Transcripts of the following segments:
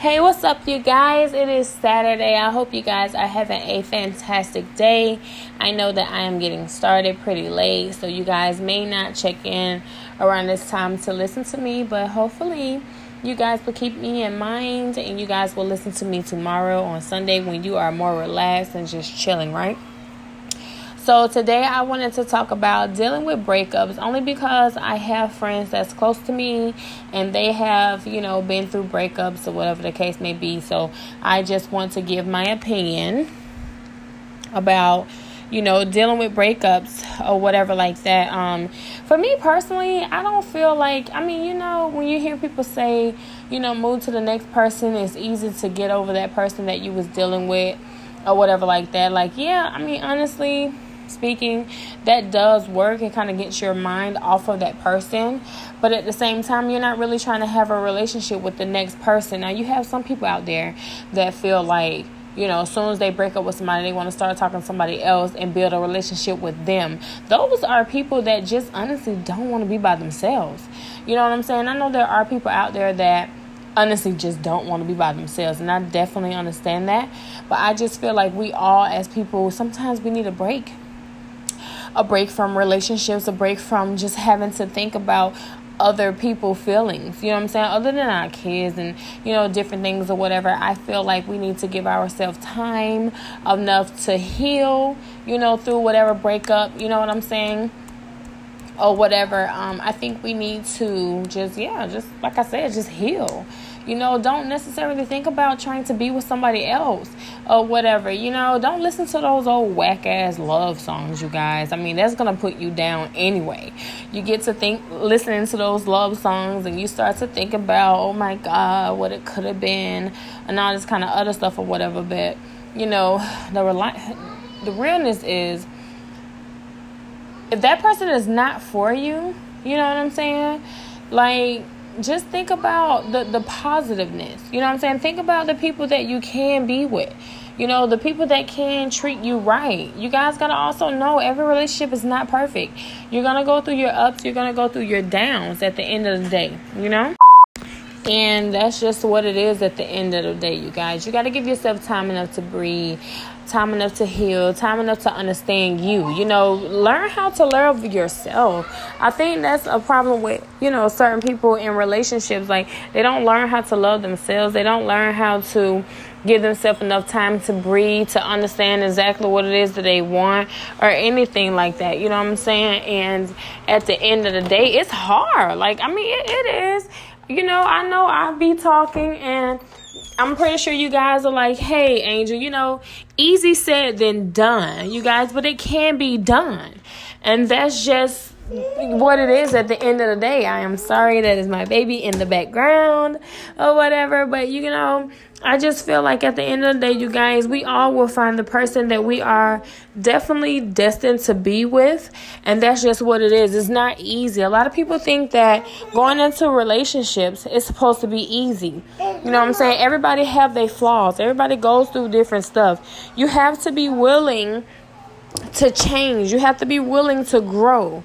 Hey, what's up, you guys? It is Saturday. I hope you guys are having a fantastic day. I know that I am getting started pretty late, so you guys may not check in around this time to listen to me, but hopefully, you guys will keep me in mind and you guys will listen to me tomorrow on Sunday when you are more relaxed and just chilling, right? So today I wanted to talk about dealing with breakups only because I have friends that's close to me and they have, you know, been through breakups or whatever the case may be. So I just want to give my opinion about you know dealing with breakups or whatever like that um for me personally i don't feel like i mean you know when you hear people say you know move to the next person it's easy to get over that person that you was dealing with or whatever like that like yeah i mean honestly speaking, that does work. It kind of gets your mind off of that person. But at the same time, you're not really trying to have a relationship with the next person. Now, you have some people out there that feel like, you know, as soon as they break up with somebody, they want to start talking to somebody else and build a relationship with them. Those are people that just honestly don't want to be by themselves. You know what I'm saying? I know there are people out there that honestly just don't want to be by themselves and I definitely understand that but I just feel like we all as people sometimes we need a break a break from relationships, a break from just having to think about other people feelings you know what i'm saying? Other than our kids and you know different things or whatever i feel like we need to give ourselves time enough to heal you know through whatever breakup you know what i'm saying? Or whatever. Um i think we need to just yeah just like i said just heal you know, don't necessarily think about trying to be with somebody else or whatever. You know, don't listen to those old whack ass love songs, you guys. I mean, that's gonna put you down anyway. You get to think listening to those love songs and you start to think about, oh my God, what it could have been and all this kind of other stuff or whatever. But you know, the rely the realness is if that person is not for you, you know what I'm saying? Like just think about the, the positiveness. You know what I'm saying? Think about the people that you can be with. You know, the people that can treat you right. You guys got to also know every relationship is not perfect. You're to go through your ups, you're to go through your downs at the end of the day, you know? And that's just what it is at the end of the day, you guys. You got to give yourself time enough to breathe, time enough to heal, time enough to understand you. You know, learn how to love yourself. I think that's a problem with, you know, certain people in relationships. Like, they don't learn how to love themselves, they don't learn how to give themselves enough time to breathe, to understand exactly what it is that they want, or anything like that. You know what I'm saying? And at the end of the day, it's hard. Like, I mean, it, it is you know, I know I be talking and I'm pretty sure you guys are like, hey, Angel, you know, easy said than done, you guys, but it can be done. And that's just what it is at the end of the day. I am sorry that is my baby in the background or whatever, but you know, I just feel like at the end of the day, you guys, we all will find the person that we are definitely destined to be with. And that's just what it is. It's not easy. A lot of people think that going into relationships is supposed to be easy. You know what I'm saying? Everybody have their flaws. Everybody goes through different stuff. You have to be willing to change. You have to be willing to grow.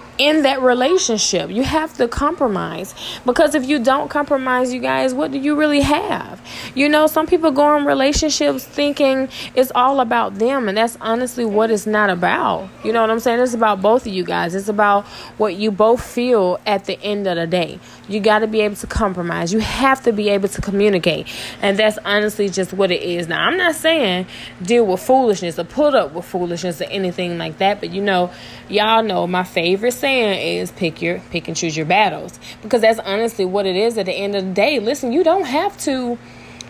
In that relationship. You have to compromise because if you don't compromise, you guys, what do you really have? You know, some people go in relationships thinking it's all about them, and that's honestly what it's not about. You know what I'm saying? It's about both of you guys, it's about what you both feel at the end of the day. You got to be able to compromise, you have to be able to communicate, and that's honestly just what it is. Now, I'm not saying deal with foolishness or put up with foolishness or anything like that, but you know, y'all know my favorite saying saying is pick your pick and choose your battles because that's honestly what it is at the end of the day. Listen, you don't have to,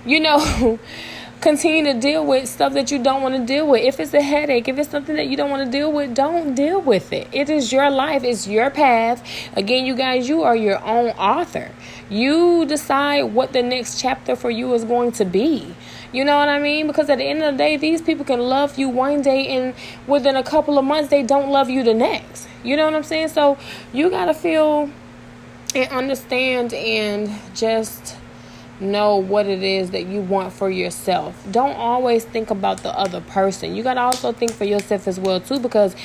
you know, continue to deal with stuff that you don't want to deal with. If it's a headache, if it's something that you don't want to deal with, don't deal with it. It is your life, it's your path. Again, you guys, you are your own author. You decide what the next chapter for you is going to be. You know what I mean? Because at the end of the day, these people can love you one day and within a couple of months they don't love you the next. You know what I'm saying? So you got to feel and understand and just know what it is that you want for yourself. Don't always think about the other person. You got to also think for yourself as well too because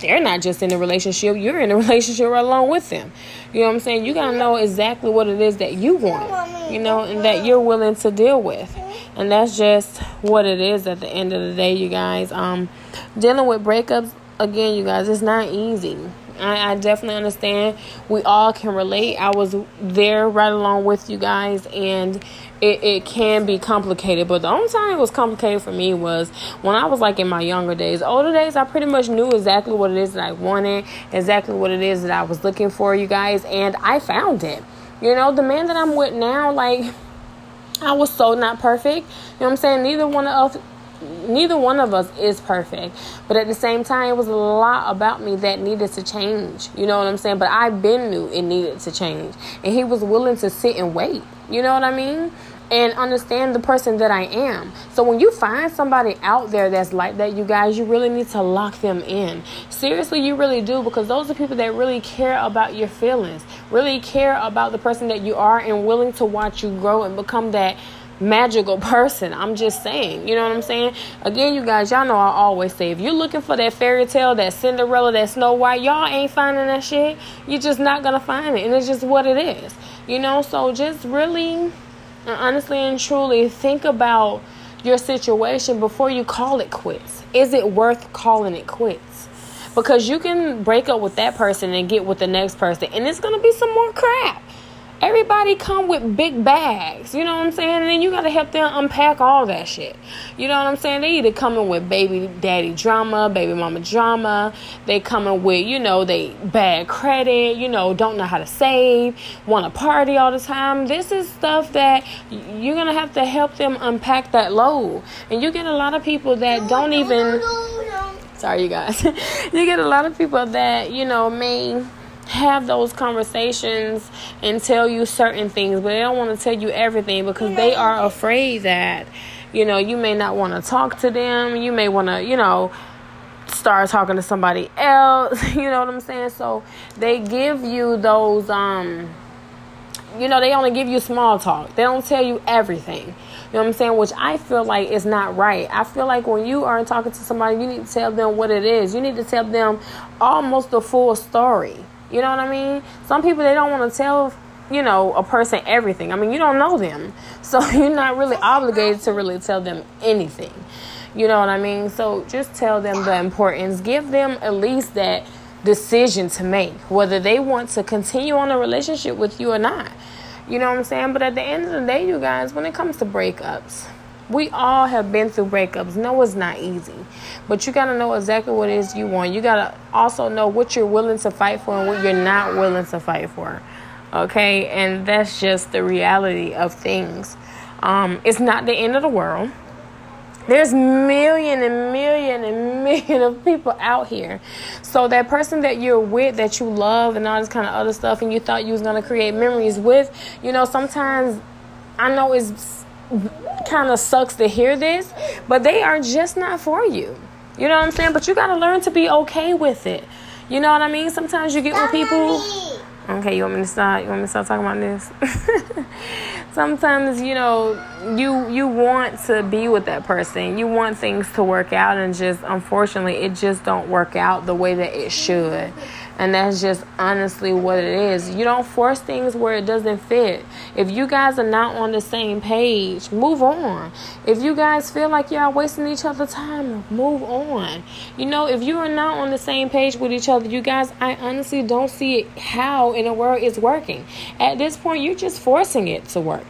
they're not just in a relationship, you're in a relationship right along with them. You know what I'm saying? You got to know exactly what it is that you want, you know, and that you're willing to deal with. And that's just what it is at the end of the day, you guys. Um dealing with breakups again, you guys, it's not easy. I, I, definitely understand. We all can relate. I was there right along with you guys, and it, it can be complicated. But the only time it was complicated for me was when I was like in my younger days. Older days, I pretty much knew exactly what it is that I wanted, exactly what it is that I was looking for, you guys, and I found it. You know, the man that I'm with now, like, I was so not perfect. You know what I'm saying? Neither one of us neither one of us is perfect. But at the same time it was a lot about me that needed to change. You know what i'm saying? But i been knew it needed to change. And he was willing to sit and wait. You know what i mean and understand the person that I am. So when you find somebody out there that's like that, you guys, you really need to lock them in. Seriously, you really do because those are people that really care about your feelings, really care about the person that you are and willing to watch you grow and become that magical person. I'm just saying. You know what I'm saying? Again, you guys, y'all know I always say if you're looking for that fairy tale, that Cinderella, that Snow White, y'all ain't finding that shit. You're just not gonna find it. And it's just what it is. You know, so just really honestly and truly think about your situation before you call it quits. Is it worth calling it quits? Because you can break up with that person and get with the next person, and it's gonna be some more crap everybody come with big bags you know what i'm saying? And then you got to help them unpack all that shit. You know what i'm saying? They either coming with baby daddy drama baby mama drama. They coming with you know they bad credit you know don't know how to save want to party all the time. This is stuff that you're gonna have to help them unpack that load. And you get a lot of people that don't even sorry you guys. You get a lot of people that you know may have those conversations and tell you certain things, but they don't want to tell you everything because they are afraid that, you know, you may not want to talk to them. You may want to, you know, start talking to somebody else. You know what I'm saying? So they give you those, um, you know, they only give you small talk. They don't tell you everything. You know what I'm saying? Which I feel like is not right. I feel like when you are talking to somebody, you need to tell them what it is. You need to tell them almost the full story. You know what I mean? Some people they don't want to tell you know a person everything. I mean, you don't know them, so you're not really obligated to really tell them anything. You know what I mean? So just tell them the importance. Give them at least that decision to make whether they want to continue on a relationship with you or not. You know what I'm saying? But at the end of the day, you guys, when it comes to breakups, we all have been through breakups. No, it's not easy. But you got to know exactly what it is you want. You got to also know what you're willing to fight for and what you're not willing to fight for. Okay? And that's just the reality of things. Um, it's not the end of the world. There's million and million and million of people out here. So that person that you're with, that you love, and all this kind of other stuff, and you thought you was gonna create memories with, you know, sometimes I know it's kind of sucks to hear this, but they are just not for you. You know what I'm saying? But you got to learn to be okay with it. You know what I mean? Sometimes you get with people. Okay, you want me to start? You want me to start talking about this? Sometimes you know you you want to be with that person. You want things to work out, and just unfortunately, it just don't work out the way that it should. And that's just honestly what it is. You don't force things where it doesn't fit. If you guys are not on the same page, move on. If you guys feel like y'all wasting each other's time, move on. You know, if you are not on the same page with each other, you guys, I honestly don't see how in the world it's working. At this point, you're just forcing it to work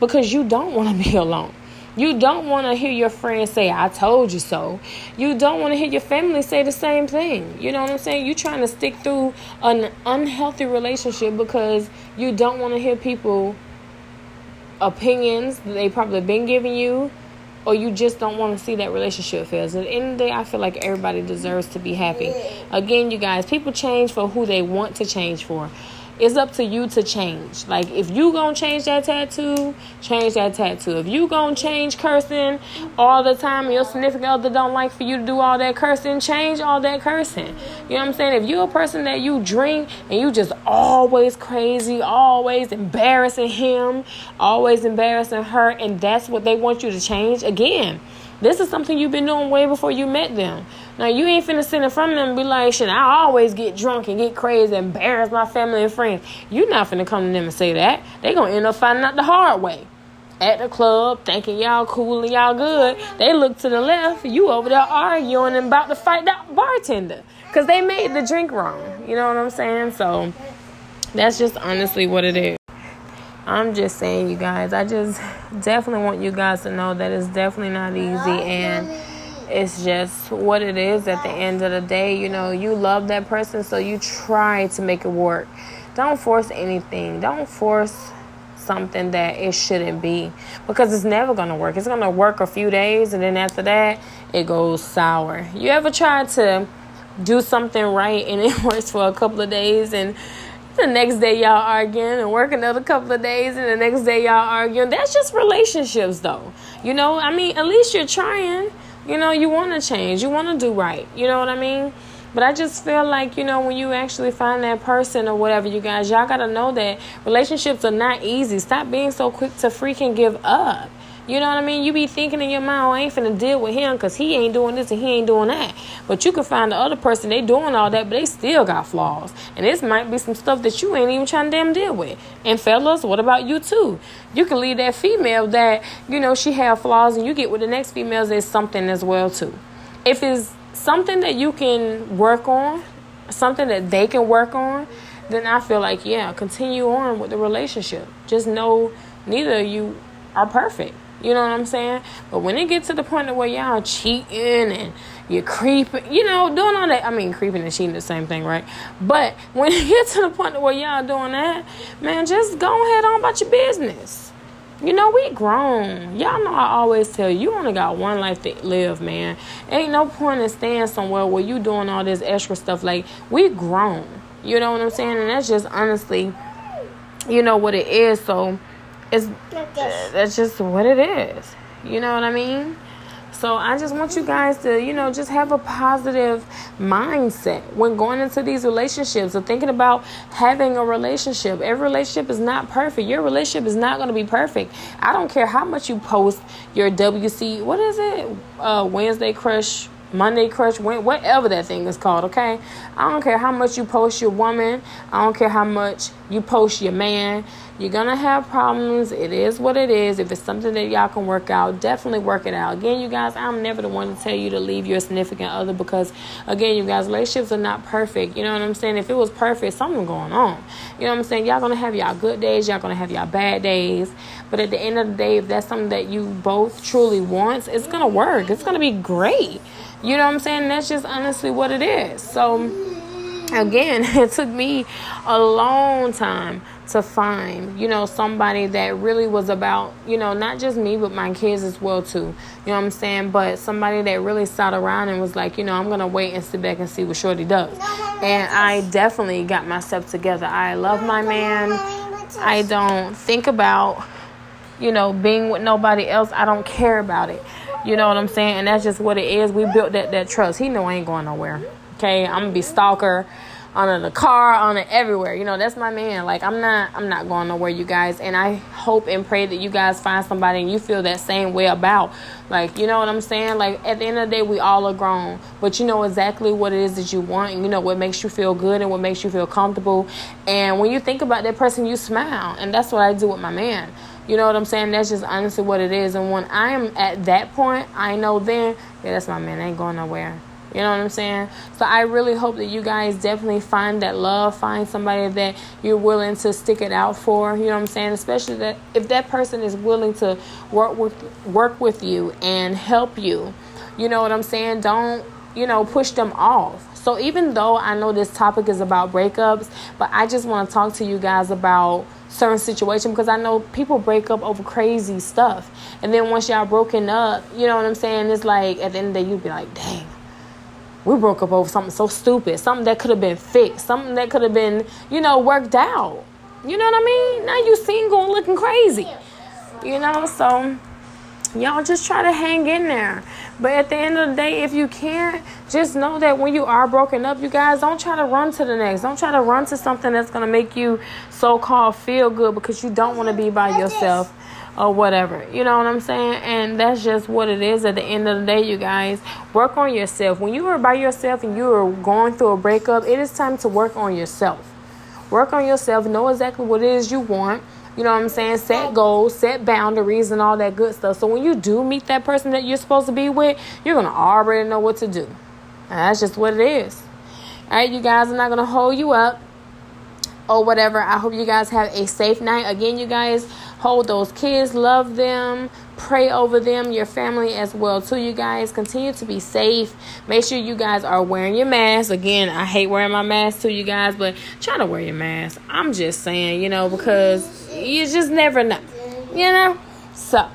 because you don't want to be alone. You don't want to hear your friends say, I told you so. You don't want to hear your family say the same thing. You know what I'm saying? You're trying to stick through an unhealthy relationship because you don't want to hear people opinions that they probably been giving you or you just don't want to see that relationship fail. At the end of the day, I feel like everybody deserves to be happy. Again, you guys, people change for who they want to change for. It's up to you to change. Like if you gonna change that tattoo, change that tattoo. If you gonna change cursing all the time, your significant other don't like for you to do all that cursing, change all that cursing. You know what I'm saying? If you're a person that you drink and you just always crazy, always embarrassing him, always embarrassing her, and that's what they want you to change again. This is something you've been doing way before you met them. Now you ain't finna sit in front of them and be like, shit, I always get drunk and get crazy, and embarrass my family and friends. You not finna come to them and say that. They gonna end up finding out the hard way. At the club, thinking y'all cool and y'all good. They look to the left, you over there arguing and about to fight that bartender. Cause they made the drink wrong. You know what I'm saying? So that's just honestly what it is. I'm just saying, you guys, I just definitely want you guys to know that it's definitely not easy and it's just what it is at the end of the day. You know, you love that person, so you try to make it work. Don't force anything, don't force something that it shouldn't be because it's never going to work. It's going to work a few days and then after that, it goes sour. You ever tried to do something right and it works for a couple of days and the next day y'all arguing and work another couple of days and the next day y'all arguing. That's just relationships though. You know, I mean, at least you're trying. You know, you want to change. You want to do right. You know what I mean? But I just feel like, you know, when you actually find that person or whatever, you guys, y'all got to know that relationships are not easy. Stop being so quick to freaking give up. You know what I mean? You be thinking in your mind, oh, I ain't finna deal with him because he ain't doing this and he ain't doing that. But you can find the other person, they doing all that, but they still got flaws. And this might be some stuff that you ain't even trying to damn deal with. And fellas, what about you too? You can leave that female that, you know, she have flaws and you get with the next females is something as well too. If it's something that you can work on, something that they can work on, then I feel like, yeah, continue on with the relationship. Just know neither of you are perfect. You know what I'm saying? But when it gets to the point where y'all cheating and you're creeping, you know, doing all that. I mean, creeping and cheating the same thing, right? But when it gets to the point where y'all doing that, man, just go ahead on about your business. You know, we grown. Y'all know I always tell you, you only got one life to live, man. Ain't no point in staying somewhere where you doing all this extra stuff. Like, we grown. You know what I'm saying? And that's just honestly, you know what it is. So, it's that's just what it is. You know what I mean? So I just want you guys to, you know, just have a positive mindset when going into these relationships or thinking about having a relationship. Every relationship is not perfect. Your relationship is not going to be perfect. I don't care how much you post your WC, what is it? Uh, Wednesday crush Monday Crush, whatever that thing is called, okay? I don't care how much you post your woman. I don't care how much you post your man. You're to have problems. It is what it is. If it's something that y'all can work out, definitely work it out. Again, you guys, I'm never the one to tell you to leave your significant other because, again, you guys, relationships are not perfect. You know what I'm saying? If it was perfect, something going on. You know what I'm saying? Y'all to have y'all good days. Y'all to have y'all bad days. But at the end of the day, if that's something that you both truly want, it's to work. It's to be great. You know what I'm saying? That's just honestly what it is. So, again, it took me a long time to find, you know, somebody that really was about, you know, not just me, but my kids as well, too. You know what I'm saying? But somebody that really sat around and was like, you know, I'm to wait and sit back and see what Shorty does. And I definitely got myself together. I love my man. I don't think about, you know, being with nobody else. I don't care about it. You know what I'm saying? And that's just what it is. We built that that trust. He know I ain't going nowhere. Okay, I'm gonna be stalker on the car, on it everywhere. You know, that's my man. Like I'm not I'm not going nowhere, you guys. And I hope and pray that you guys find somebody and you feel that same way about. Like, you know what I'm saying? Like at the end of the day we all are grown. But you know exactly what it is that you want and you know what makes you feel good and what makes you feel comfortable. And when you think about that person you smile. And that's what I do with my man. You know what I'm saying? That's just honestly what it is. And when I am at that point, I know then, yeah, that's my man. I ain't going nowhere. You know what I'm saying? So I really hope that you guys definitely find that love, find somebody that you're willing to stick it out for. You know what I'm saying? Especially that if that person is willing to work with work with you and help you. You know what I'm saying? Don't, you know, push them off. So even though I know this topic is about breakups, but I just want to talk to you guys about certain situation because I know people break up over crazy stuff. And then once y'all broken up, you know what I'm saying? It's like at the end of the day, you'd be like, dang, we broke up over something so stupid, something that could have been fixed, something that could have been, you know, worked out. You know what I mean? Now you single and looking crazy. You know, so y'all just try to hang in there. But at the end of the day, if you can't, just know that when you are broken up, you guys don't try to run to the next. Don't try to run to something that's gonna make you so called feel good because you don't want to be by yourself or whatever. You know what I'm saying? And that's just what it is at the end of the day, you guys. Work on yourself. When you are by yourself and you are going through a breakup, it is time to work on yourself. Work on yourself, know exactly what it is you want. You know what I'm saying? Set goals, set boundaries, and all that good stuff. So when you do meet that person that you're supposed to be with, you're going to already know what to do. And that's just what it is. All right, you guys, I'm not going to hold you up or whatever. I hope you guys have a safe night. Again, you guys hold those kids, love them, pray over them, your family as well too. You guys continue to be safe. Make sure you guys are wearing your mask. Again, I hate wearing my mask to you guys, but try to wear your mask. I'm just saying, you know, because you just never know, you know. So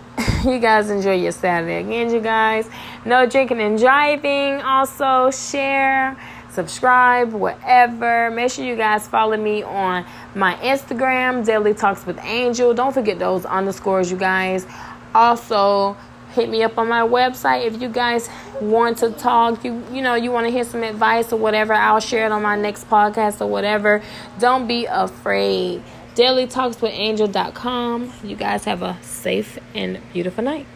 you guys enjoy your Saturday again, you guys. No drinking and driving. Also share subscribe, whatever. Make sure you guys follow me on my Instagram, Daily Talks with Angel. Don't forget those underscores, you guys. Also, hit me up on my website if you guys want to talk you you know you want to hear some advice or whatever i'll share it on my next podcast or whatever don't be afraid dailytalkswithangel.com you guys have a safe and beautiful night